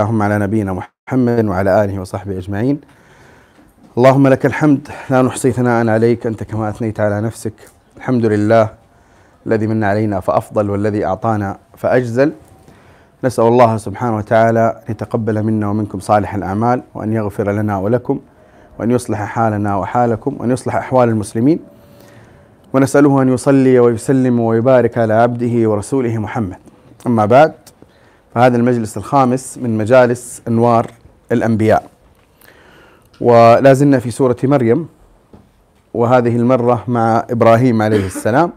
اللهم على نبينا محمد وعلى آله وصحبه أجمعين. اللهم لك الحمد لا نحصي ثناء عليك أنت كما أثنيت على نفسك. الحمد لله الذي من علينا فأفضل والذي أعطانا فأجزل. نسأل الله سبحانه وتعالى أن يتقبل منا ومنكم صالح الأعمال وأن يغفر لنا ولكم وأن يصلح حالنا وحالكم وأن يصلح أحوال المسلمين. ونسأله أن يصلي ويسلم ويبارك على عبده ورسوله محمد. أما بعد فهذا المجلس الخامس من مجالس أنوار الأنبياء. ولا زلنا في سورة مريم وهذه المرة مع إبراهيم عليه السلام.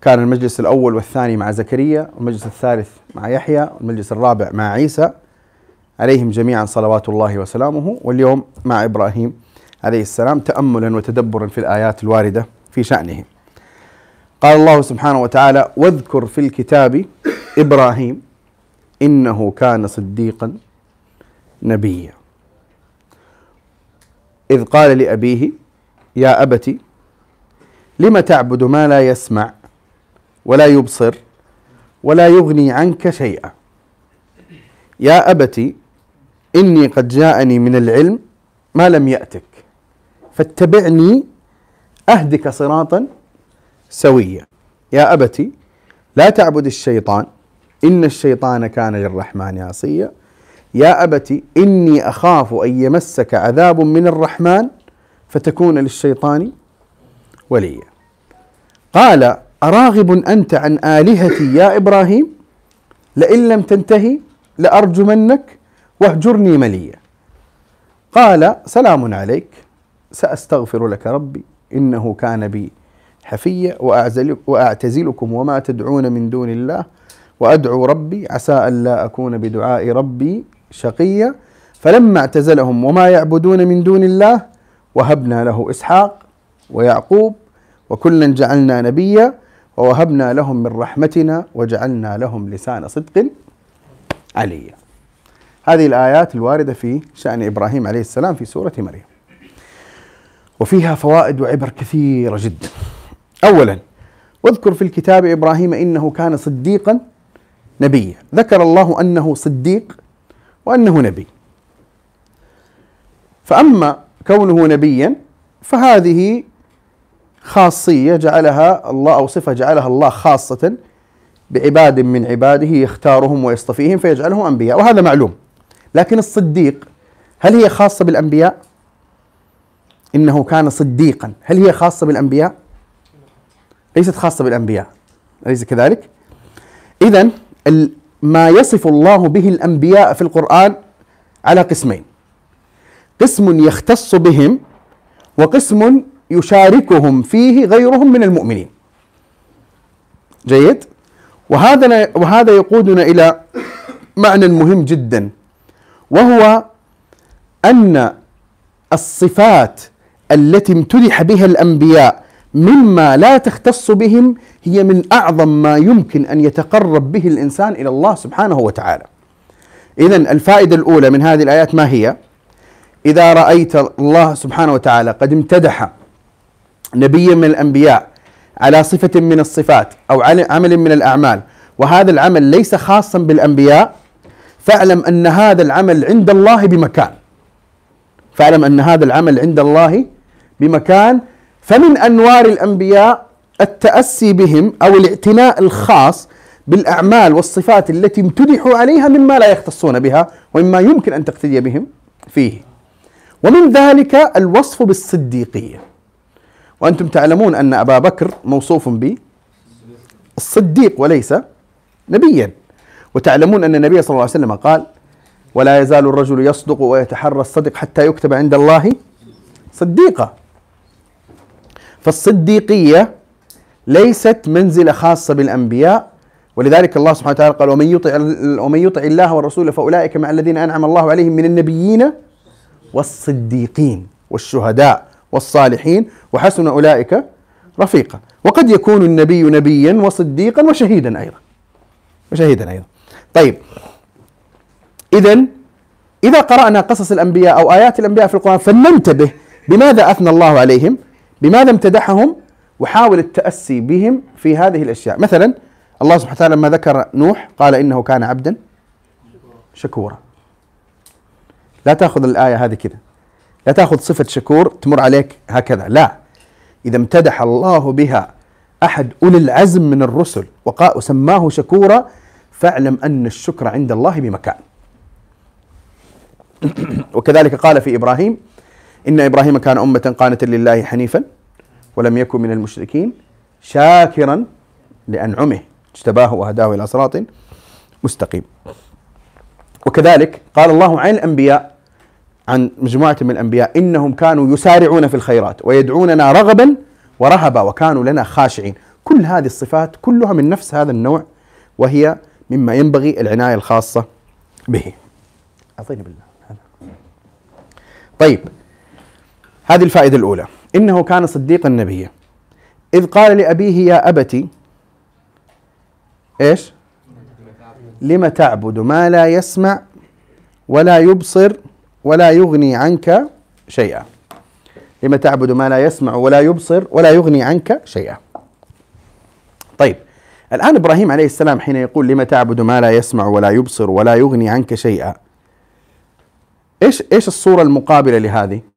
كان المجلس الأول والثاني مع زكريا والمجلس الثالث مع يحيى والمجلس الرابع مع عيسى. عليهم جميعا صلوات الله وسلامه. واليوم مع إبراهيم عليه السلام تأملا وتدبرا في الآيات الواردة في شأنه. قال الله سبحانه وتعالى واذكر في الكتاب إبراهيم إنه كان صديقا نبيا. إذ قال لأبيه يا أبت لم تعبد ما لا يسمع ولا يبصر ولا يغني عنك شيئا؟ يا أبت إني قد جاءني من العلم ما لم يأتك فاتبعني أهدك صراطا سويا. يا أبت لا تعبد الشيطان إن الشيطان كان للرحمن عصيا. يا أبت إني أخاف أن يمسك عذاب من الرحمن فتكون للشيطان وليا. قال أراغب أنت عن آلهتي يا إبراهيم؟ لئن لم تنتهي لأرجمنك واهجرني مليا. قال سلام عليك. سأستغفر لك ربي إنه كان بي حفيا وأعتزلكم وما تدعون من دون الله وأدعو ربي عسى أن لا أكون بدعاء ربي شقيا. فلما اعتزلهم وما يعبدون من دون الله وهبنا له إسحاق ويعقوب وكلا جعلنا نبيا ووهبنا لهم من رحمتنا وجعلنا لهم لسان صدق عليا. هذه الآيات الواردة في شأن إبراهيم عليه السلام في سورة مريم. وفيها فوائد وعبر كثيرة جدا. أولا واذكر في الكتاب إبراهيم إنه كان صديقا نبيا ذكر الله أنه صديق وأنه نبي فأما كونه نبيا فهذه خاصية جعلها الله أو صفة جعلها الله خاصة بعباد من عباده يختارهم ويصطفيهم فيجعلهم أنبياء وهذا معلوم لكن الصديق هل هي خاصة بالأنبياء؟ إنه كان صديقا هل هي خاصة بالأنبياء؟ ليست خاصة بالأنبياء أليس كذلك؟ إذا ما يصف الله به الأنبياء في القرآن على قسمين. قسم يختص بهم وقسم يشاركهم فيه غيرهم من المؤمنين. جيد؟ وهذا وهذا يقودنا إلى معنى مهم جدا وهو أن الصفات التي امتدح بها الأنبياء مما لا تختص بهم هي من أعظم ما يمكن أن يتقرب به الإنسان إلى الله سبحانه وتعالى. اذا الفائدة الأولى من هذه الآيات ما هي؟ إذا رأيت الله سبحانه وتعالى قد امتدح نبيا من الأنبياء على صفة من الصفات أو عمل من الأعمال وهذا العمل ليس خاصا بالأنبياء فاعلم أن هذا العمل عند الله بمكان. فاعلم أن هذا العمل عند الله بمكان فمن أنوار الأنبياء التأسي بهم أو الاعتناء الخاص بالأعمال والصفات التي امتدحوا عليها مما لا يختصون بها ومما يمكن أن تقتدي بهم فيه. ومن ذلك الوصف بالصديقية. وأنتم تعلمون أن أبا بكر موصوف بالصديق وليس نبيا. وتعلمون أن النبي صلى الله عليه وسلم قال: ولا يزال الرجل يصدق ويتحرى الصدق حتى يكتب عند الله صديقا. فالصديقية ليست منزلة خاصة بالأنبياء ولذلك الله سبحانه وتعالى قال ومن يطع ومن يطع الله والرسول فأولئك مع الذين أنعم الله عليهم من النبيين والصديقين والشهداء والصالحين وحسن أولئك رفيقا. وقد يكون النبي نبيا وصديقا وشهيدا أيضا. وشهيدا أيضا. طيب. اذا إذا قرأنا قصص الأنبياء أو آيات الأنبياء في القرآن فلننتبه بماذا أثنى الله عليهم؟ بماذا امتدحهم وحاول التأسي بهم في هذه الأشياء؟ مثلا الله سبحانه وتعالى لما ذكر نوح قال إنه كان عبدا شكورا. لا تأخذ الآية هذه كذا. لا تأخذ صفة شكور تمر عليك هكذا. لا. إذا امتدح الله بها أحد أولي العزم من الرسل وسماه شكورا فاعلم أن الشكر عند الله بمكان. وكذلك قال في إبراهيم إن إبراهيم كان أمة قانتا لله حنيفا ولم يكن من المشركين شاكرا لأنعمه اجتباه وهداه إلى صراط مستقيم. وكذلك قال الله عن الأنبياء عن مجموعة من الأنبياء إنهم كانوا يسارعون في الخيرات ويدعوننا رغبا ورهبا وكانوا لنا خاشعين. كل هذه الصفات كلها من نفس هذا النوع وهي مما ينبغي العناية الخاصة به. أعطيني بالله. طيب. هذه الفائدة الأولى. إنه كان صديقا نبيا. إذ قال لأبيه يا ابت إيش؟ لم تعبد؟ ما لا يسمع ولا يبصر ولا يغني عنك شيئا. لم تعبد؟ ما لا يسمع ولا يبصر ولا يغني عنك شيئا. طيب الآن إبراهيم عليه السلام حين يقول لم تعبد؟ ما لا يسمع ولا يبصر ولا يغني عنك شيئا. إيش إيش الصورة المقابلة لهذه؟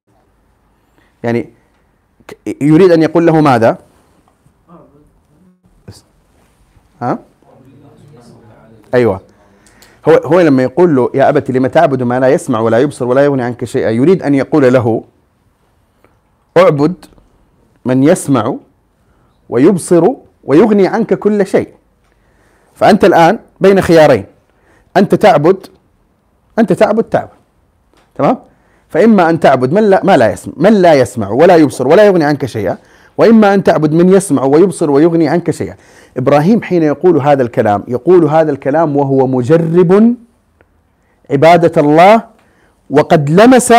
يعني يريد أن يقول له ماذا؟ ها؟ أيوه. هو هو لما يقول له يا أبت لم تعبد ما لا يسمع ولا يبصر ولا يغني عنك شيئا يريد أن يقول له اعبد من يسمع ويبصر ويغني عنك كل شيء. فأنت الآن بين خيارين أنت تعبد أنت تعبد تعبد تمام؟ فإما أن تعبد من لا ما لا يسمع من لا يسمع ولا يبصر ولا يغني عنك شيئا وإما أن تعبد من يسمع ويبصر ويغني عنك شيئا. إبراهيم حين يقول هذا الكلام يقول هذا الكلام وهو مجرب عبادة الله وقد لمس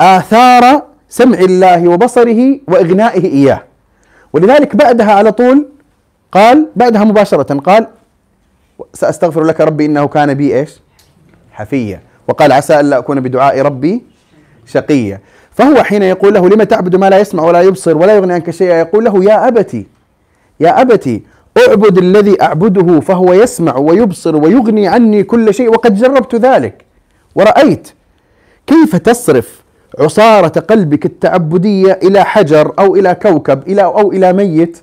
آثار سمع الله وبصره وإغنائه إياه. ولذلك بعدها على طول قال بعدها مباشرة قال سأستغفر لك ربي إنه كان بي إيش؟ حفيا. وقال عسى ألا أكون بدعاء ربي شقيا فهو حين يقول له لم تعبد ما لا يسمع ولا يبصر ولا يغني عنك شيئا يقول له يا أبتي يا أبتي اعبد الذي أعبده فهو يسمع ويبصر ويغني عني كل شيء وقد جربت ذلك ورأيت. كيف تصرف عصارة قلبك التعبدية إلى حجر أو إلى كوكب إلى أو إلى ميت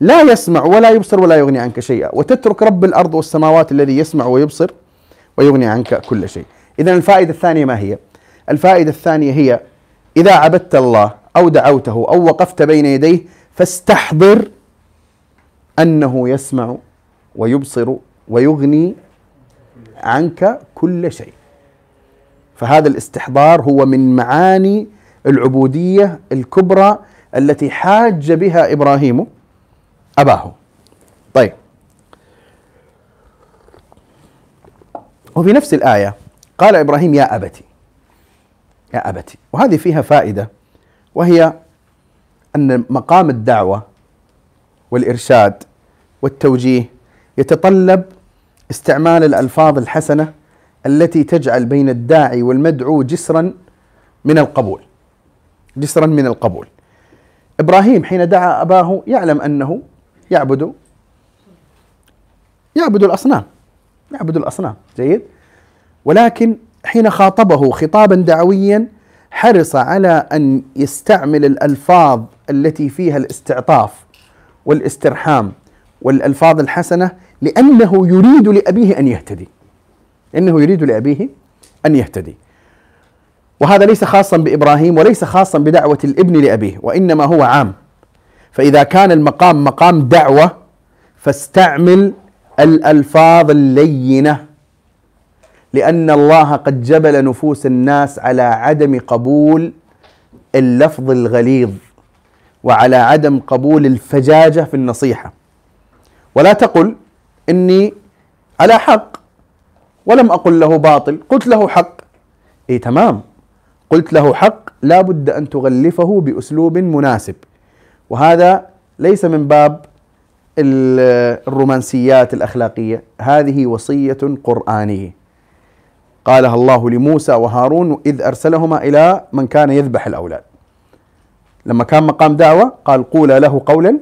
لا يسمع ولا يبصر ولا يغني عنك شيئا؟ وتترك رب الأرض والسماوات الذي يسمع ويبصر ويغني عنك كل شيء. إذا الفائدة الثانية ما هي؟ الفائدة الثانية هي إذا عبدت الله أو دعوته أو وقفت بين يديه فاستحضر أنه يسمع ويبصر ويغني عنك كل شيء. فهذا الاستحضار هو من معاني العبودية الكبرى التي حاج بها إبراهيم أباه. طيب. وفي نفس الآية قال إبراهيم يا أبتي. يا أبتي. وهذه فيها فائدة وهي أن مقام الدعوة والإرشاد والتوجيه يتطلب استعمال الألفاظ الحسنة التي تجعل بين الداعي والمدعو جسرا من القبول. جسرا من القبول. إبراهيم حين دعا أباه يعلم أنه يعبد يعبد الأصنام يعبد الأصنام. جيد؟ ولكن حين خاطبه خطابا دعويا حرص على أن يستعمل الألفاظ التي فيها الاستعطاف والاسترحام والألفاظ الحسنة لأنه يريد لأبيه أن يهتدي. انه يريد لأبيه أن يهتدي. وهذا ليس خاصا بإبراهيم وليس خاصا بدعوة الابن لأبيه وإنما هو عام. فإذا كان المقام مقام دعوة فاستعمل الألفاظ اللينة لأن الله قد جبل نفوس الناس على عدم قبول اللفظ الغليظ وعلى عدم قبول الفجاجة في النصيحة. ولا تقل إني على حق ولم أقل له باطل قلت له حق. إيه تمام. قلت له حق لا بد أن تغلفه بأسلوب مناسب. وهذا ليس من باب الرومانسيات الأخلاقية هذه وصية قرآنية. قالها الله لموسى وهارون إذ أرسلهما إلى من كان يذبح الأولاد. لما كان مقام دعوة قال قولا له قولا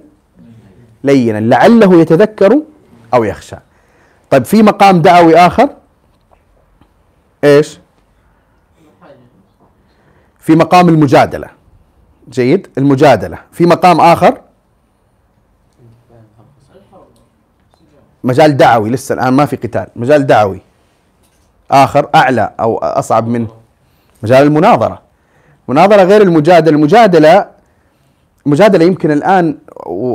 لينا لعله يتذكر أو يخشى. طيب في مقام دعوي آخر؟ إيش؟ في مقام المجادلة. جيد المجادلة. في مقام آخر؟ مجال دعوي لسه الآن ما في قتال. مجال دعوي. آخر أعلى أو أصعب منه. مجال المناظرة. مناظرة غير المجادلة. المجادلة مجادلة يمكن الآن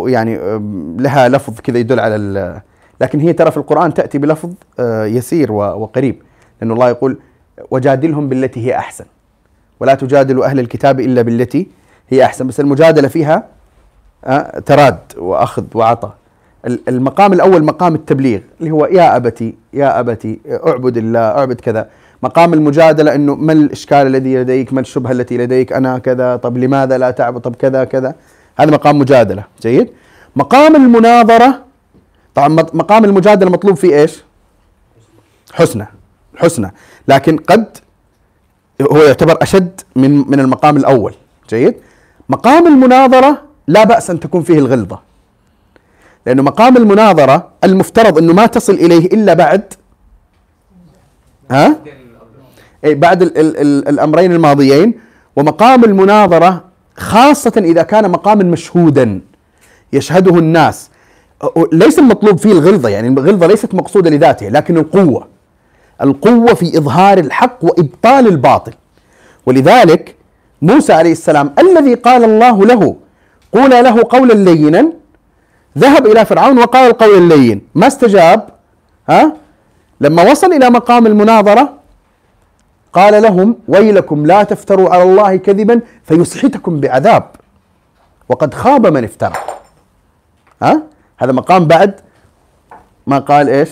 يعني لها لفظ كذا يدل على لكن هي ترى في القرآن تأتي بلفظ آه، يسير وقريب. لأن الله يقول وجادلهم بالتي هي أحسن. ولا تجادلوا أهل الكتاب إلا بالتي هي أحسن. بس المجادلة فيها آه، تراد وأخذ وعطاء. المقام الأول مقام التبليغ اللي هو يا أبتي يا أبتي أعبد الله أعبد كذا. مقام المجادلة أنه ما الإشكال الذي لديك ما الشبهة التي لديك أنا كذا طب لماذا لا تعبد؟ طب كذا كذا. هذا مقام مجادلة جيد؟ مقام المناظرة طبعا مقام المجادلة مطلوب فيه إيش؟ حسنى حسنى لكن قد هو يعتبر أشد من من المقام الأول جيد؟ مقام المناظرة لا بأس أن تكون فيه الغلظة. لأنه مقام المناظرة المفترض أنه ما تصل إليه إلا بعد ها؟ أي بعد ال ال ال الأمرين الماضيين. ومقام المناظرة خاصة إذا كان مقاما مشهودا يشهده الناس. ليس المطلوب فيه الغلظة يعني الغلظة ليست مقصودة لذاتها لكن القوة. القوة في إظهار الحق وإبطال الباطل. ولذلك موسى عليه السلام الذي قال الله له قولا له قولا لينا ذهب إلى فرعون وقال القول اللين. ما استجاب؟ ها؟ لما وصل إلى مقام المناظرة قال لهم ويلكم لا تفتروا على الله كذبا فيسحتكم بعذاب. وقد خاب من افترى. ها؟ هذا مقام بعد ما قال إيش؟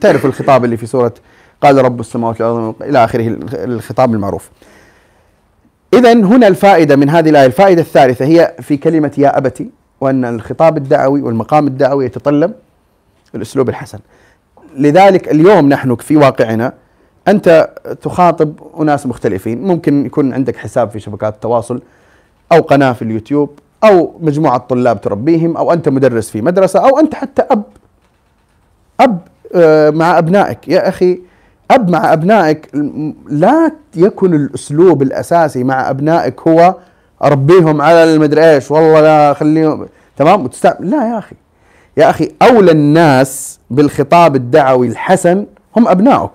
تعرف الخطاب اللي في سورة قال رب السماوات والأرض إلى آخره الخطاب المعروف. إذا هنا الفائدة من هذه الآية الفائدة الثالثة هي في كلمة يا أبتي. وأن الخطاب الدعوي والمقام الدعوي يتطلب الأسلوب الحسن. لذلك اليوم نحن في واقعنا أنت تخاطب أناس مختلفين. ممكن يكون عندك حساب في شبكات التواصل أو قناة في اليوتيوب أو مجموعة طلاب تربيهم أو أنت مدرس في مدرسة أو أنت حتى أب. أب آه، مع أبنائك. يا أخي أب مع أبنائك لا يكن الأسلوب الأساسي مع أبنائك هو أربيهم على المدري إيش. والله لا خليهم تمام؟ وتستعمل لا يا أخي. يا أخي أولى الناس بالخطاب الدعوي الحسن هم أبنائك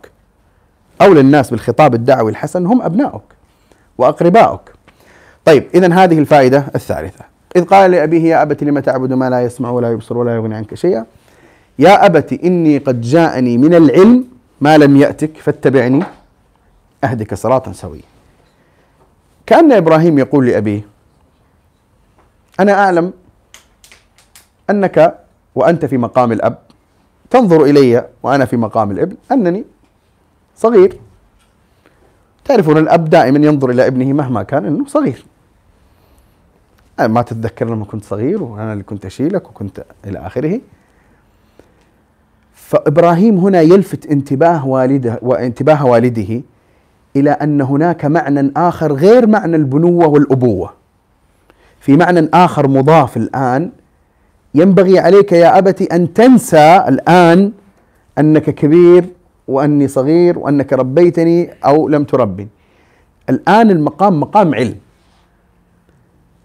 أولى الناس بالخطاب الدعوي الحسن هم أبنائك وأقربائك طيب إذا هذه الفائدة الثالثة. إذ قال لأبيه يا أبت لم تعبد ما لا يسمع ولا يبصر ولا يغني عنك شيئا؟ يا أبت إني قد جاءني من العلم ما لم يأتك فاتبعني أهدك صراطا سويا. كأن إبراهيم يقول لأبيه أنا أعلم أنك وأنت في مقام الأب تنظر إلي وأنا في مقام الابن أنني صغير. تعرفون الأب دائما ينظر إلى ابنه مهما كان أنه صغير. ما تتذكر لما كنت صغير وأنا اللي كنت أشيلك وكنت إلى آخره. فإبراهيم هنا يلفت انتباه والده وانتباه والده إلى أن هناك معنى آخر غير معنى البنوة والأبوة. في معنى آخر مضاف الآن ينبغي عليك يا أبت أن تنسى الآن أنك كبير وأني صغير وأنك ربيتني أو لم تربني. الآن المقام مقام علم.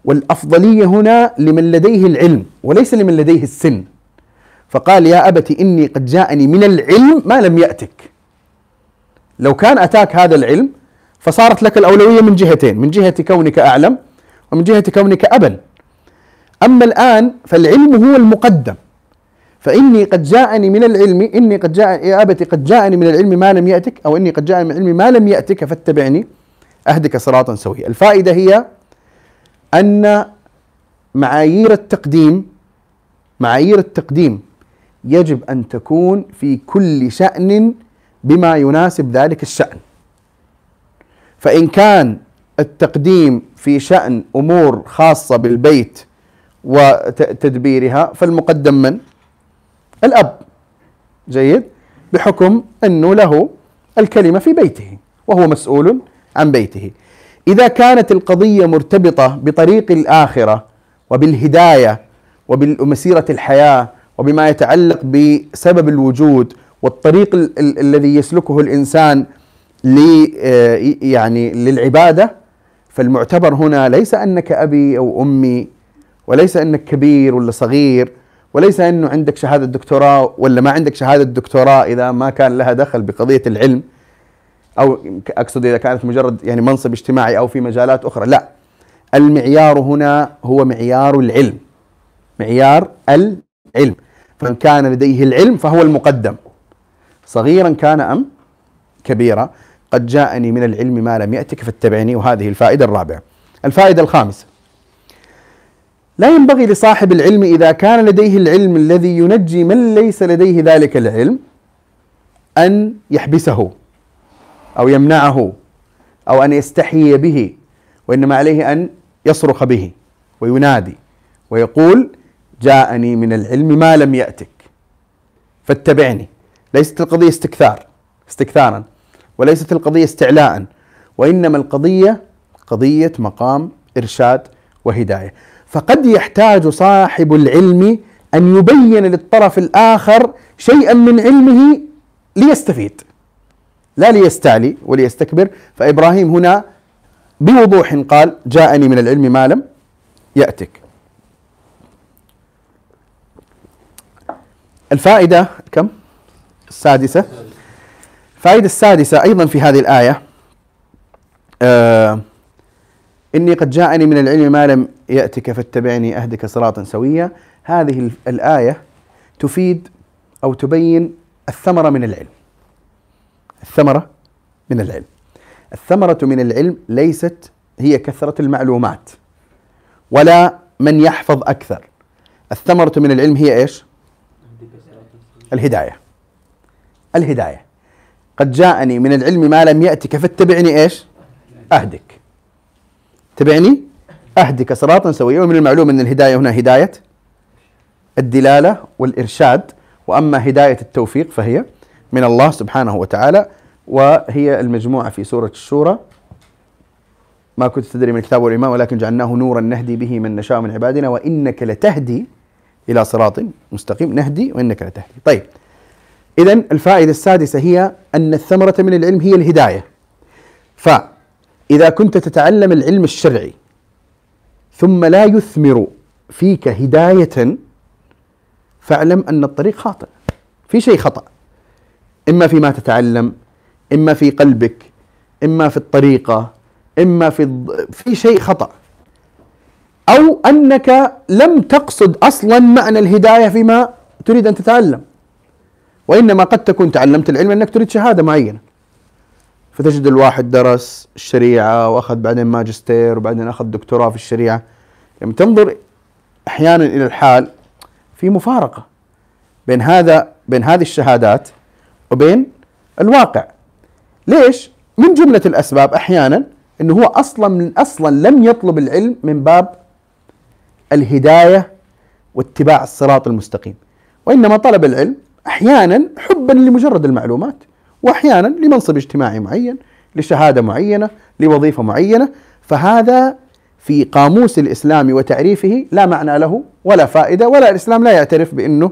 والأفضلية هنا لمن لديه العلم وليس لمن لديه السن. فقال يا أبت إني قد جاءني من العلم ما لم يأتك. لو كان أتاك هذا العلم فصارت لك الأولوية من جهتين من جهة كونك أعلم ومن جهة كونك أبا أما الآن فالعلم هو المقدم. فإني قد جاءني من العلم إني قد جاء يا أبتي قد جاءني من العلم ما لم يأتك أو إني قد جاءني من العلم ما لم يأتك فاتبعني أهدك صراطا سويا. الفائدة هي أن معايير التقديم معايير التقديم يجب أن تكون في كل شأن بما يناسب ذلك الشأن. فإن كان التقديم في شأن أمور خاصة بالبيت وتدبيرها فالمقدم من؟ الأب. جيد. بحكم أنه له الكلمة في بيته وهو مسؤول عن بيته. إذا كانت القضية مرتبطة بطريق الآخرة وبالهداية وبمسيرة الحياة وبما يتعلق بسبب الوجود والطريق ال- ال- الذي يسلكه الإنسان آه، يعني للعبادة فالمعتبر هنا ليس أنك أبي أو أمي وليس أنك كبير ولا صغير وليس أنه عندك شهادة دكتوراه ولا ما عندك شهادة دكتوراه إذا ما كان لها دخل بقضية العلم أو أقصد إذا كانت مجرد يعني منصب اجتماعي أو في مجالات أخرى لا. المعيار هنا هو معيار العلم معيار العلم. فمن كان لديه العلم فهو المقدم. صغيرا كان أم كبيرا قد جاءني من العلم ما لم يأتك فاتبعني وهذه الفائدة الرابعة. الفائدة الخامسة لا ينبغي لصاحب العلم إذا كان لديه العلم الذي ينجي من ليس لديه ذلك العلم أن يحبسه أو يمنعه أو أن يستحيي به وإنما عليه أن يصرخ به وينادي ويقول جاءني من العلم ما لم يأتك فاتبعني. ليست القضية استكثار استكثارا وليست القضية استعلاء وإنما القضية قضية مقام إرشاد وهداية. فقد يحتاج صاحب العلم أن يبين للطرف الآخر شيئا من علمه ليستفيد. لا ليستعلي وليستكبر. فإبراهيم هنا بوضوح قال جاءني من العلم ما لم يأتك. الفائدة كم؟ السادسة. الفائدة السادسة أيضا في هذه الآية آه إني قد جاءني من العلم ما لم يأتك فاتبعني أهدك صراطا سويا. هذه الآية تفيد أو تبين الثمرة من العلم. الثمرة من العلم. الثمرة من العلم ليست هي كثرة المعلومات ولا من يحفظ أكثر. الثمرة من العلم هي إيش؟ الهداية. الهداية. قد جاءني من العلم ما لم يأتك فاتبعني إيش؟ أهدك. تبعني أهدك صراطا سويا. ومن المعلوم أن الهداية هنا هداية الدلالة والإرشاد. وأما هداية التوفيق فهي من الله سبحانه وتعالى وهي المجموعة في سورة الشورى. ما كنت تدري من الكتاب والإيمان ولكن جعلناه نورا نهدي به من نشاء من عبادنا وإنك لتهدي إلى صراط مستقيم. نهدي وإنك لتهدي. طيب إذا الفائدة السادسة هي أن الثمرة من العلم هي الهداية. فإذا كنت تتعلم العلم الشرعي ثم لا يثمر فيك هداية فاعلم أن الطريق خاطئ. في شيء خطأ. إما فيما تتعلم إما في قلبك إما في الطريقة إما في في شيء خطأ. أو أنك لم تقصد أصلا معنى الهداية فيما تريد أن تتعلم. وإنما قد تكون تعلمت العلم أنك تريد شهادة معينة. فتجد الواحد درس الشريعة وأخذ بعدين ماجستير وبعدين أخذ دكتوراه في الشريعة. لما تنظر أحيانا إلى الحال في مفارقة بين هذا بين هذه الشهادات وبين الواقع. ليش؟ من جملة الأسباب أحيانا أنه هو أصلا من أصلا لم يطلب العلم من باب الهداية واتباع الصراط المستقيم. وإنما طلب العلم أحيانا حبا لمجرد المعلومات وأحيانا لمنصب اجتماعي معين لشهادة معينة لوظيفة معينة. فهذا في قاموس الإسلام وتعريفه لا معنى له ولا فائدة ولا الإسلام لا يعترف بأنه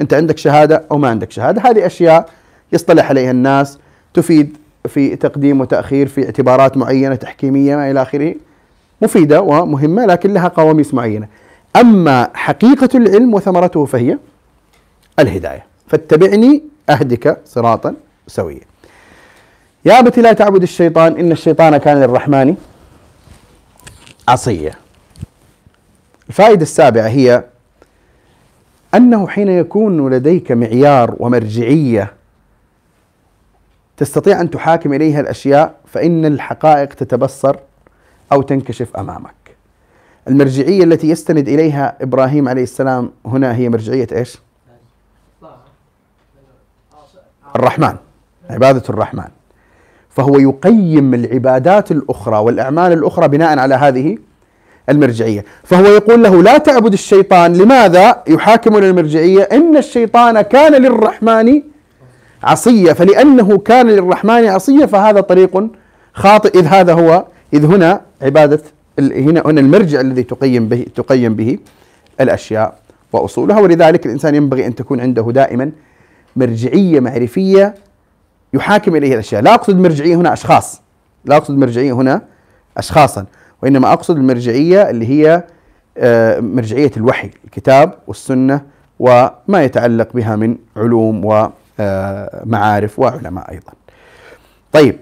أنت عندك شهادة أو ما عندك شهادة. هذه أشياء يصطلح عليها الناس تفيد في تقديم وتأخير في اعتبارات معينة تحكيمية ما إلى آخره. مفيدة ومهمة لكن لها قواميس معينة. أما حقيقة العلم وثمرته فهي الهداية. فاتبعني أهدك صراطا سويا. يا أبت لا تعبد الشيطان إن الشيطان كان للرحمن عصيا. الفائدة السابعة هي أنه حين يكون لديك معيار ومرجعية تستطيع أن تحاكم إليها الأشياء فإن الحقائق تتبصر أو تنكشف أمامك. المرجعية التي يستند إليها إبراهيم عليه السلام هنا هي مرجعية إيش؟ الرحمن عبادة الرحمن. فهو يقيم العبادات الأخرى والأعمال الأخرى بناء على هذه المرجعية. فهو يقول له لا تعبد الشيطان لماذا يحاكم المرجعية؟ إن الشيطان كان للرحمن عصية فلأنه كان للرحمن عصية فهذا طريق خاطئ إذ هذا هو إذ هنا عبادة هنا هنا المرجع الذي تقيم به تقيم به الأشياء وأصولها. ولذلك الإنسان ينبغي أن تكون عنده دائما مرجعية معرفية يحاكم إليه الأشياء. لا أقصد مرجعية هنا أشخاص. لا أقصد مرجعية هنا أشخاصا وإنما أقصد المرجعية اللي هي آه، مرجعية الوحي الكتاب والسنة وما يتعلق بها من علوم ومعارف وعلماء أيضا. طيب.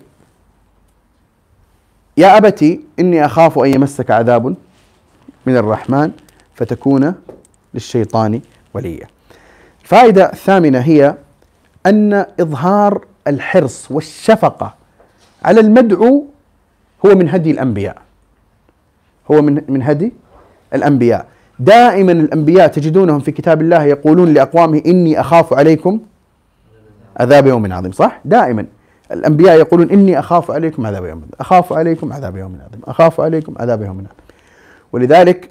يا أبتي إني أخاف أن يمسك عذاب من الرحمن فتكون للشيطان وليا. الفائدة الثامنة هي أن إظهار الحرص والشفقة على المدعو هو من هدي الأنبياء. هو من من هدي الأنبياء. دائما الأنبياء تجدونهم في كتاب الله يقولون لأقوامه إني أخاف عليكم عذاب يوم عظيم. صح؟ دائما. الأنبياء يقولون إني أخاف عليكم عذاب يوم عظيم. أخاف عليكم عذاب يوم عظيم. أخاف عليكم عذاب يوم عظيم. ولذلك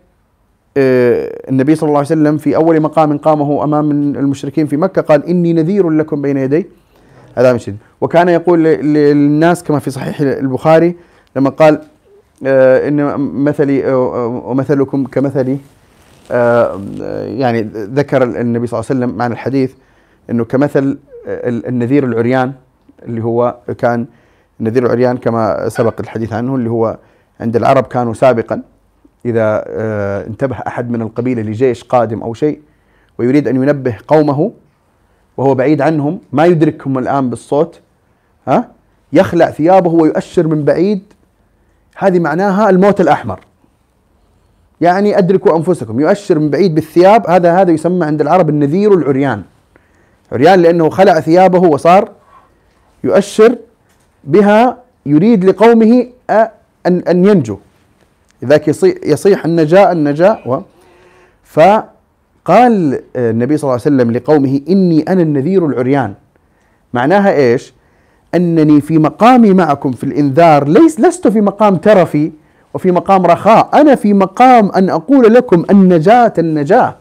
النبي صلى الله عليه وسلم في أول مقام قامه أمام المشركين في مكة قال إني نذير لكم بين يدي. عذاب شديد وكان يقول للناس كما في صحيح البخاري لما قال آه، إن مثلي آه، ومثلكم كمثلي يعني ذكر النبي صلى الله عليه وسلم معنى الحديث إنه كمثل النذير العريان اللي هو كان النذير العريان كما سبق الحديث عنه اللي هو عند العرب كانوا سابقا. إذا آه، انتبه أحد من القبيلة لجيش قادم أو شيء ويريد أن ينبه قومه وهو بعيد عنهم ما يدركهم الآن بالصوت ها؟ يخلع ثيابه ويؤشر من بعيد. هذه معناها الموت الأحمر. يعني أدركوا أنفسكم يؤشر من بعيد بالثياب هذا هذا يسمى عند العرب النذير العريان. عريان لأنه خلع ثيابه وصار يؤشر بها يريد لقومه أن أن ينجو. لذلك يصيح النجاة النجاة و فقال النبي صلى الله عليه وسلم لقومه إني أنا النذير العريان. معناها إيش؟ أنني في مقامي معكم في الإنذار ليس لست في مقام ترفي وفي مقام رخاء. أنا في مقام أن أقول لكم النجاة النجاة.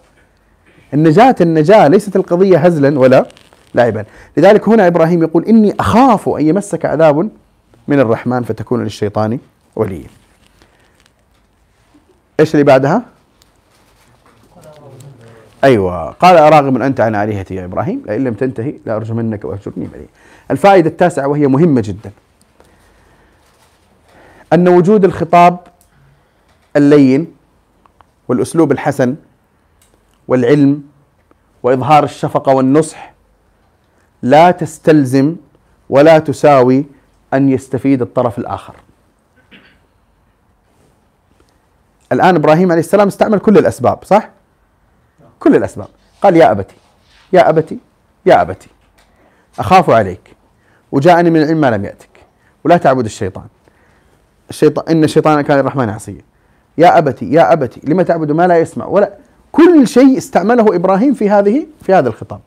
النجاة النجاة. ليست القضية هزلا ولا لعبا. لذلك هنا إبراهيم يقول إني أخاف أن يمسك عذاب من الرحمن فتكون للشيطان وليا. إيش اللي بعدها؟ أيوه قال أراغب أنت عن آلهتي يا إبراهيم لئن لم تنتهي لارجمنك واهجرني مليا. الفائدة التاسعة وهي مهمة جدا. أن وجود الخطاب اللين والأسلوب الحسن والعلم وإظهار الشفقة والنصح لا تستلزم ولا تساوي أن يستفيد الطرف الآخر. الآن إبراهيم عليه السلام استعمل كل الأسباب صح؟ كل الأسباب قال يا أبتي يا أبتي يا أبتي أخاف عليك وجاءني من العلم ما لم يأتك ولا تعبد الشيطان الشيطان إن الشيطان كان الرحمن عصيا يا أبتي يا أبتي لما تعبد ما لا يسمع ولا كل شيء استعمله إبراهيم في هذه في هذا الخطاب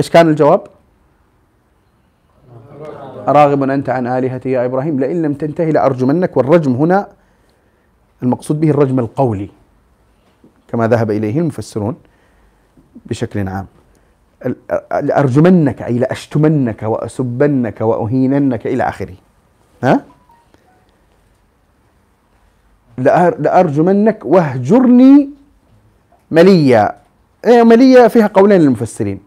إيش كان الجواب؟ راغب أنت عن آلهتي يا إبراهيم لئن لم تنتهي لأرجمنك والرجم هنا المقصود به الرجم القولي كما ذهب إليه المفسرون بشكل عام. لأرجمنك أي لأشتمنك وأسبنك وأهيننك إلى آخره. ها؟ لأرجمنك واهجرني مليا. إيه مليا فيها قولين للمفسرين.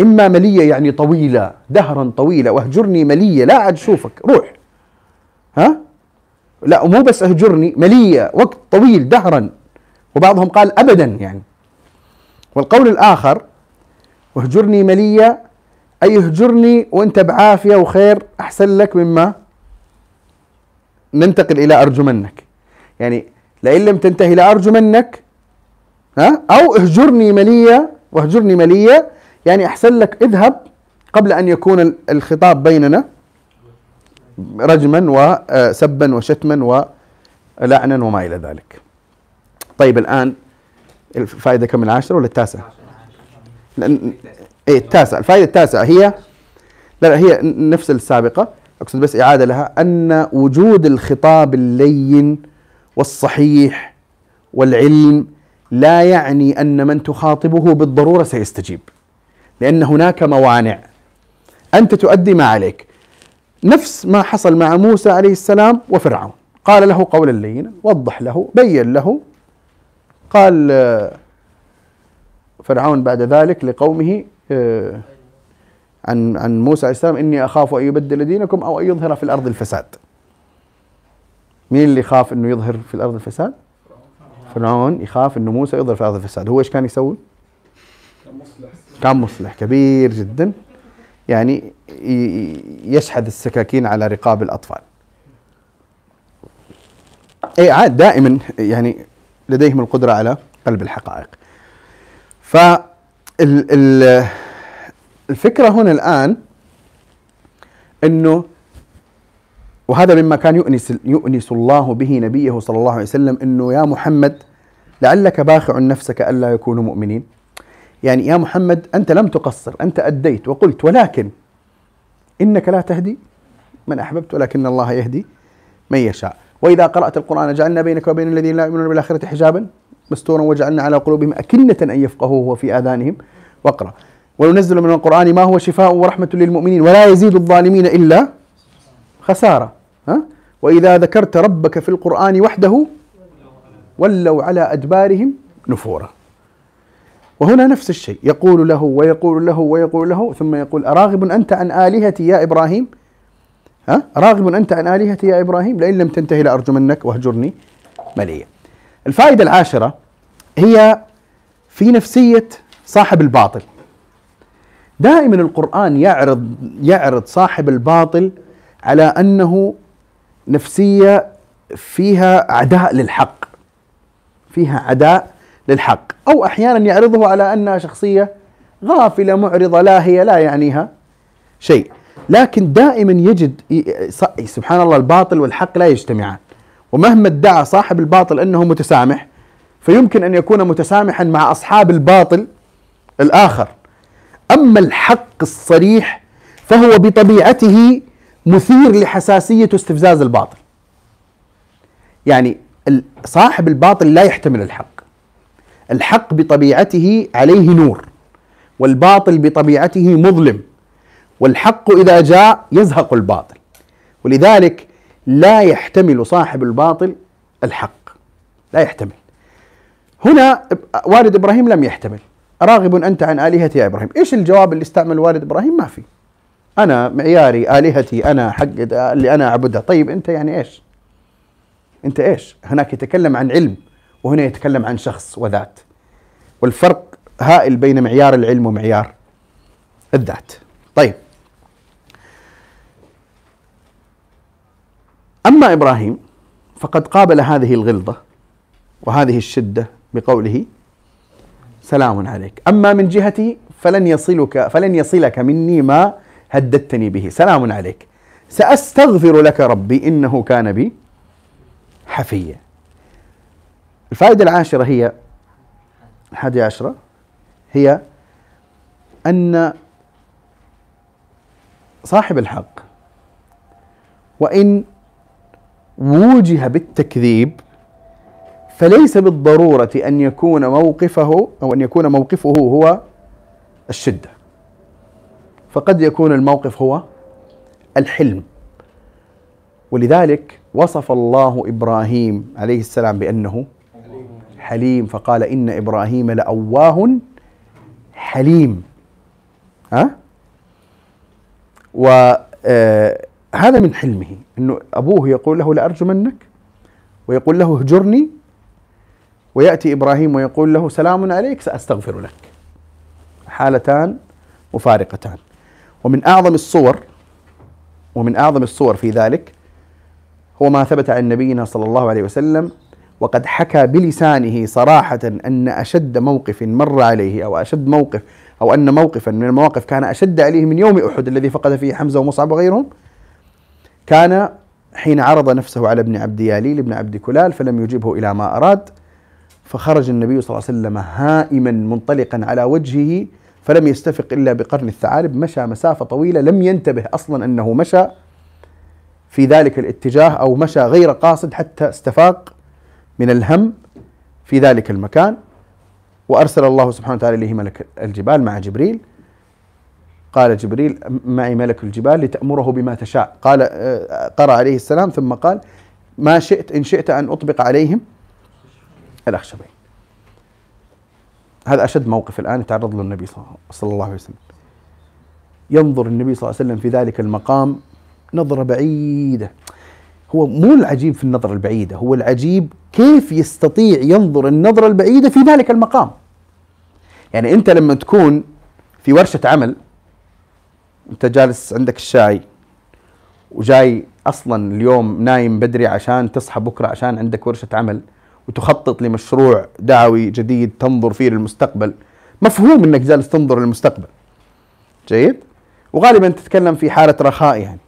إما مليا يعني طويلة دهرا طويلة واهجرني مليا لا عاد روح. ها؟ لا مو بس اهجرني ملية وقت طويل دهرا. وبعضهم قال ابدا يعني. والقول الآخر واهجرني ملية أي اهجرني وأنت بعافية وخير أحسن لك مما ننتقل إلى ارجمنك يعني لئن لم تنتهي لارجمنك ها؟ أو اهجرني ملية واهجرني ملية يعني أحسن لك اذهب قبل أن يكون الخطاب بيننا. رجما وسبا وشتما ولعنا وما إلى ذلك. طيب الآن الفائدة كم؟ العاشرة ولا التاسعة؟ إيه التاسعة. الفائدة التاسعة هي لا, لا هي نفس السابقة. أقصد بس إعادة لها. أن وجود الخطاب اللين والصحيح والعلم لا يعني أن من تخاطبه بالضرورة سيستجيب. لأن هناك موانع. أنت تؤدي ما عليك. نفس ما حصل مع موسى عليه السلام وفرعون. قال له قولا لينا وضح له بين له. قال آه، فرعون بعد ذلك لقومه آه، عن عن موسى عليه السلام إني أخاف أن يبدل دينكم أو أن يظهر في الأرض الفساد. مين اللي يخاف إنه يظهر في الأرض الفساد؟ فرعون يخاف إنه موسى يظهر في الأرض الفساد. هو إيش كان يسوي؟ كان مصلح. كبير جدا. يعني يشحذ السكاكين على رقاب الأطفال. اي عاد دائما يعني لديهم القدرة على قلب الحقائق. ف الفكرة هنا الآن إنه وهذا مما كان يؤنس يؤنس الله به نبيه صلى الله عليه وسلم إنه يا محمد لعلك باخع نفسك ألا يكونوا مؤمنين. يعني يا محمد أنت لم تقصر أنت أديت وقلت ولكن إنك لا تهدي من أحببت ولكن الله يهدي من يشاء. وإذا قرأت القرآن جعلنا بينك وبين الذين لا يؤمنون بالآخرة حجابا مستورا وجعلنا على قلوبهم أكنة أن يفقهوه وفي آذانهم وقرا. وننزل من القرآن ما هو شفاء ورحمة للمؤمنين ولا يزيد الظالمين إلا خسارة. ها؟ وإذا ذكرت ربك في القرآن وحده ولوا على أدبارهم نفورا. وهنا نفس الشيء. يقول له ويقول له ويقول له ثم يقول أراغب أنت عن آلهتي يا إبراهيم؟ ها؟ راغب أنت عن آلهتي يا إبراهيم؟ لئن لم تنتهي لأرجمنك واهجرني مليا الفائدة العاشرة هي في نفسية صاحب الباطل. دائما القرآن يعرض يعرض صاحب الباطل على أنه نفسية فيها عداء للحق فيها عداء للحق. أو أحيانا يعرضه على أنها شخصية غافلة معرضة لاهية لا يعنيها شيء. لكن دائما يجد سبحان الله الباطل والحق لا يجتمعان. ومهما ادعى صاحب الباطل أنه متسامح فيمكن أن يكون متسامحا مع أصحاب الباطل الآخر. أما الحق الصريح فهو بطبيعته مثير لحساسية واستفزاز الباطل. يعني صاحب الباطل لا يحتمل الحق. الحق بطبيعته عليه نور والباطل بطبيعته مظلم والحق إذا جاء يزهق الباطل. ولذلك لا يحتمل صاحب الباطل الحق لا يحتمل. هنا والد إبراهيم لم يحتمل. راغب أنت عن آلهتي يا إبراهيم. إيش الجواب اللي استعمل والد إبراهيم؟ ما في. أنا معياري آلهتي أنا حق اللي أنا اعبدها طيب أنت يعني إيش؟ أنت إيش؟ هناك يتكلم عن علم. وهنا يتكلم عن شخص وذات. والفرق هائل بين معيار العلم ومعيار الذات. طيب. أما إبراهيم فقد قابل هذه الغلظة وهذه الشدة بقوله سلام عليك. أما من جهتي فلن يصلك فلن يصلك مني ما هددتني به. سلام عليك. سأستغفر لك ربي إنه كان بي حفيا. الفائدة العاشرة هي الحادية عشرة هي أن صاحب الحق وإن ووجه بالتكذيب فليس بالضرورة أن يكون موقفه أو أن يكون موقفه هو الشدة. فقد يكون الموقف هو الحلم. ولذلك وصف الله إبراهيم عليه السلام بأنه حليم فقال إن إبراهيم لأواه حليم. ها؟ وهذا آه، من حلمه إنه أبوه يقول له لارجمنك ويقول له اهجرني ويأتي إبراهيم ويقول له سلام عليك سأستغفر لك. حالتان مفارقتان. ومن أعظم الصور ومن أعظم الصور في ذلك هو ما ثبت عن نبينا صلى الله عليه وسلم وقد حكى بلسانه صراحة أن أشد موقف مر عليه أو أشد موقف أو أن موقفا من المواقف كان أشد عليه من يوم أحد الذي فقد فيه حمزة ومصعب وغيرهم كان حين عرض نفسه على ابن عبد ياليل ابن عبد كلال فلم يجبه إلى ما أراد فخرج النبي صلى الله عليه وسلم هائما منطلقا على وجهه فلم يستفق إلا بقرن الثعالب مشى مسافة طويلة لم ينتبه أصلا أنه مشى في ذلك الاتجاه أو مشى غير قاصد حتى استفاق من الهم في ذلك المكان وأرسل الله سبحانه وتعالى إليه ملك الجبال مع جبريل. قال جبريل معي ملك الجبال لتأمره بما تشاء. قال آه، قرأ عليه السلام ثم قال ما شئت إن شئت أن أطبق عليهم الأخشبين. هذا أشد موقف الآن يتعرض له النبي صلى الله عليه وسلم. ينظر النبي صلى الله عليه وسلم في ذلك المقام نظرة بعيدة. هو مو العجيب في النظرة البعيدة هو العجيب كيف يستطيع ينظر النظرة البعيدة في ذلك المقام. يعني أنت لما تكون في ورشة عمل أنت جالس عندك الشاي وجاي أصلا اليوم نايم بدري عشان تصحى بكرة عشان عندك ورشة عمل وتخطط لمشروع دعوي جديد تنظر فيه للمستقبل مفهوم أنك جالس تنظر للمستقبل. جيد؟ وغالبا تتكلم في حالة رخاء يعني.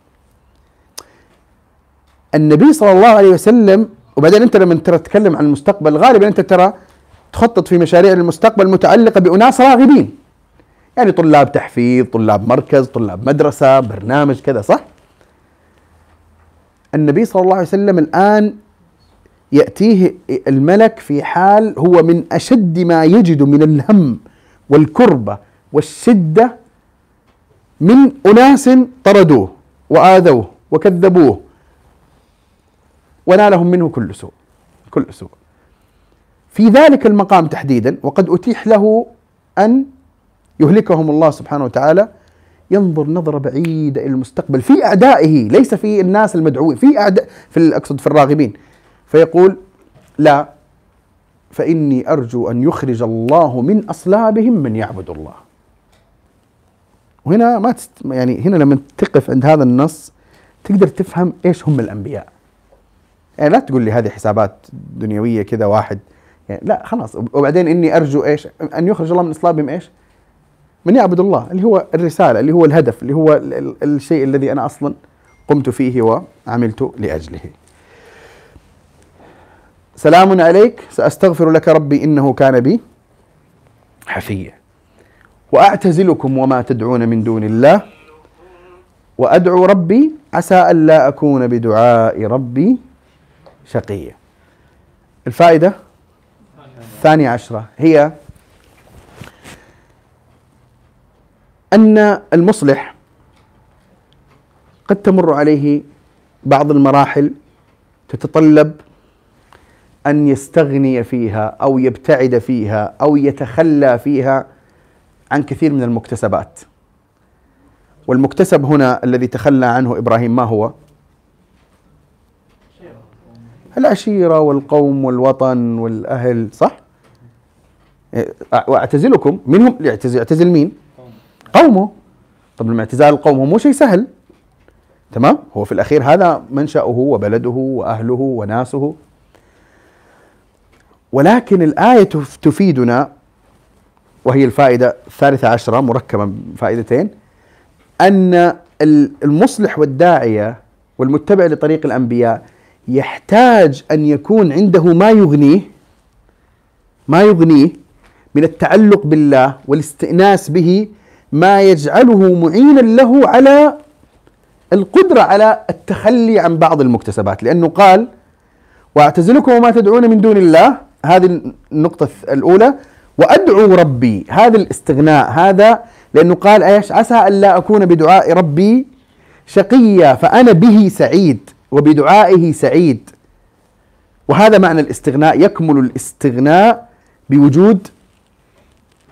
النبي صلى الله عليه وسلم وبعدين أنت لما ترى تتكلم عن المستقبل غالبا أنت ترى تخطط في مشاريع المستقبل متعلقة بأناس راغبين. يعني طلاب تحفيظ طلاب مركز طلاب مدرسة برنامج كذا صح؟ النبي صلى الله عليه وسلم الآن يأتيه الملك في حال هو من أشد ما يجد من الهم والكربه والشدة من أناس طردوه وآذوه وكذبوه. ونالهم منه كل سوء. كل سوء. في ذلك المقام تحديدا وقد أتيح له أن يهلكهم الله سبحانه وتعالى ينظر نظرة بعيدة إلى المستقبل في أعدائه ليس في الناس المدعوين في أعداء في أقصد في الراغبين. فيقول لا فإني أرجو أن يخرج الله من أصلابهم من يعبد الله. وهنا ما تست يعني هنا لما تقف عند هذا النص تقدر تفهم إيش هم الأنبياء. يعني لا تقول لي هذه حسابات دنيوية كذا واحد يعني لا خلاص وبعدين إني أرجو إيش؟ أن يخرج الله من إصلابهم إيش؟ من يعبد الله اللي هو الرسالة اللي هو الهدف اللي هو الشيء الذي أنا أصلا قمت فيه وعملت لأجله. سلام عليك سأستغفر لك ربي إنه كان بي حفيا. وأعتزلكم وما تدعون من دون الله وأدعو ربي عسى الا أكون بدعاء ربي شقية. الفائدة الثانية عشرة. هي أن المصلح قد تمر عليه بعض المراحل تتطلب أن يستغني فيها أو يبتعد فيها أو يتخلى فيها عن كثير من المكتسبات. والمكتسب هنا الذي تخلى عنه إبراهيم ما هو؟ العشيرة والقوم والوطن والأهل صح؟ وأعتزلكم منهم يعتزل يعتزل مين؟ قومه طب الاعتزال القوم هو مو شيء سهل تمام؟ هو في الأخير هذا منشأه وبلده وأهله وناسه ولكن الآية تفيدنا وهي الفائدة الثالثة عشرة مركبة فائدتين أن المصلح والداعية والمتبع لطريق الأنبياء يحتاج أن يكون عنده ما يغنيه ما يغنيه من التعلق بالله والاستئناس به ما يجعله معينا له على القدرة على التخلي عن بعض المكتسبات. لأنه قال وأعتزلكم وما تدعون من دون الله. هذه النقطة الأولى. وأدعو ربي. هذا الاستغناء هذا لأنه قال أيش عسى الا أكون بدعاء ربي شقيا فأنا به سعيد. وبدعائه سعيد. وهذا معنى الاستغناء يكمل الاستغناء بوجود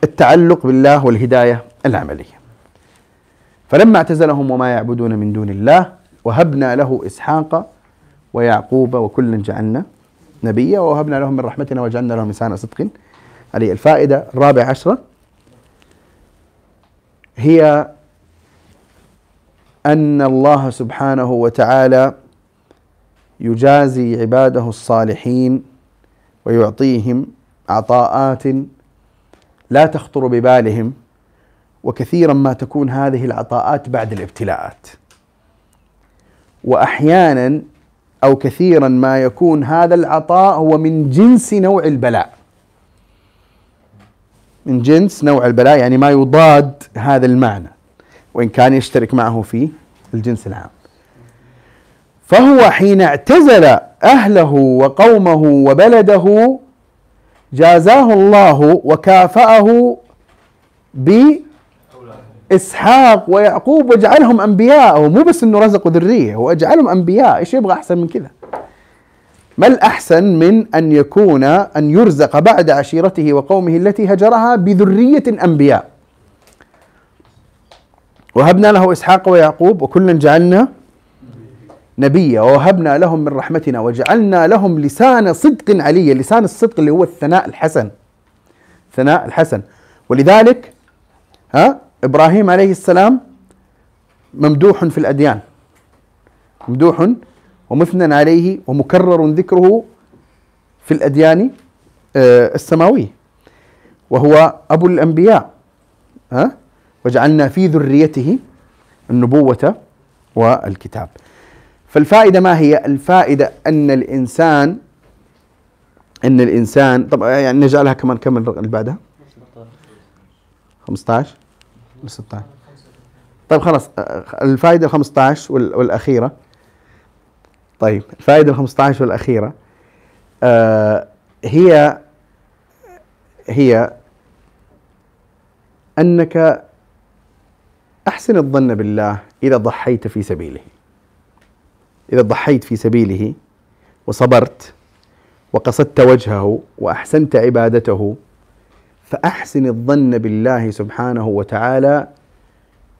التعلق بالله والهداية العملية. فلما اعتزلهم وما يعبدون من دون الله وهبنا له إسحاق ويعقوب وكلا جعلنا نبيا ووهبنا لهم من رحمتنا وجعلنا لهم لسان صدق. عليه الفائدة الرابعة عشرة. هي أن الله سبحانه وتعالى يجازي عباده الصالحين ويعطيهم عطاءات لا تخطر ببالهم وكثيرا ما تكون هذه العطاءات بعد الابتلاءات. واحيانا أو كثيرا ما يكون هذا العطاء هو من جنس نوع البلاء. من جنس نوع البلاء يعني ما يضاد هذا المعنى وإن كان يشترك معه في الجنس العام. فهو حين اعتزل أهله وقومه وبلده جازاه الله وكافأه بإسحاق ويعقوب وجعلهم أنبياء. مو بس أنه رزقوا ذرية هو أجعلهم أنبياء. إيش يبغى أحسن من كذا؟ ما الأحسن من أن يكون أن يرزق بعد عشيرته وقومه التي هجرها بذرية أنبياء. وهبنا له إسحاق ويعقوب وكلا جعلنا نبيا ووهبنا لهم من رحمتنا وجعلنا لهم لسان صدق عليا لسان الصدق اللي هو الثناء الحسن. ثناء الحسن. ولذلك ها إبراهيم عليه السلام ممدوح في الأديان. ممدوح ومثنى عليه ومكرر ذكره في الأديان آه، السماوية. وهو أبو الأنبياء ها وجعلنا في ذريته النبوة والكتاب. فالفائدة ما هي؟ الفائدة أن الإنسان أن الإنسان طبعا يعني نجعلها كمان كم اللي بعدها؟ 15 16 طيب خلاص الفائدة ال 15 والأخيرة طيب الفائدة ال 15 والأخيرة آه هي هي أنك أحسن الظن بالله إذا ضحيت في سبيله إذا ضحيت في سبيله وصبرت وقصدت وجهه وأحسنت عبادته فأحسن الظن بالله سبحانه وتعالى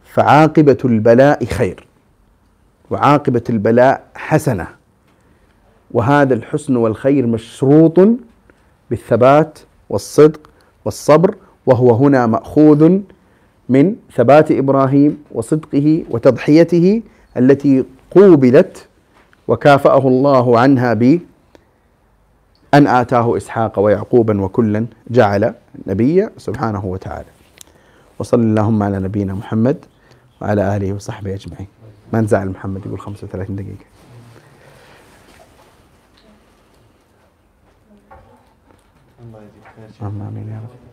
فعاقبة البلاء خير وعاقبة البلاء حسنة وهذا الحسن والخير مشروط بالثبات والصدق والصبر وهو هنا مأخوذ من ثبات إبراهيم وصدقه وتضحيته التي قوبلت وكافأه الله عنها ب أن آتاه إسحاق ويعقوبا وكلا جعل نبيا سبحانه وتعالى. وصل اللهم على نبينا محمد وعلى آله وصحبه أجمعين. ما نزعل محمد يقول 35 دقيقة. الله يجزيك خير آمين يا رب.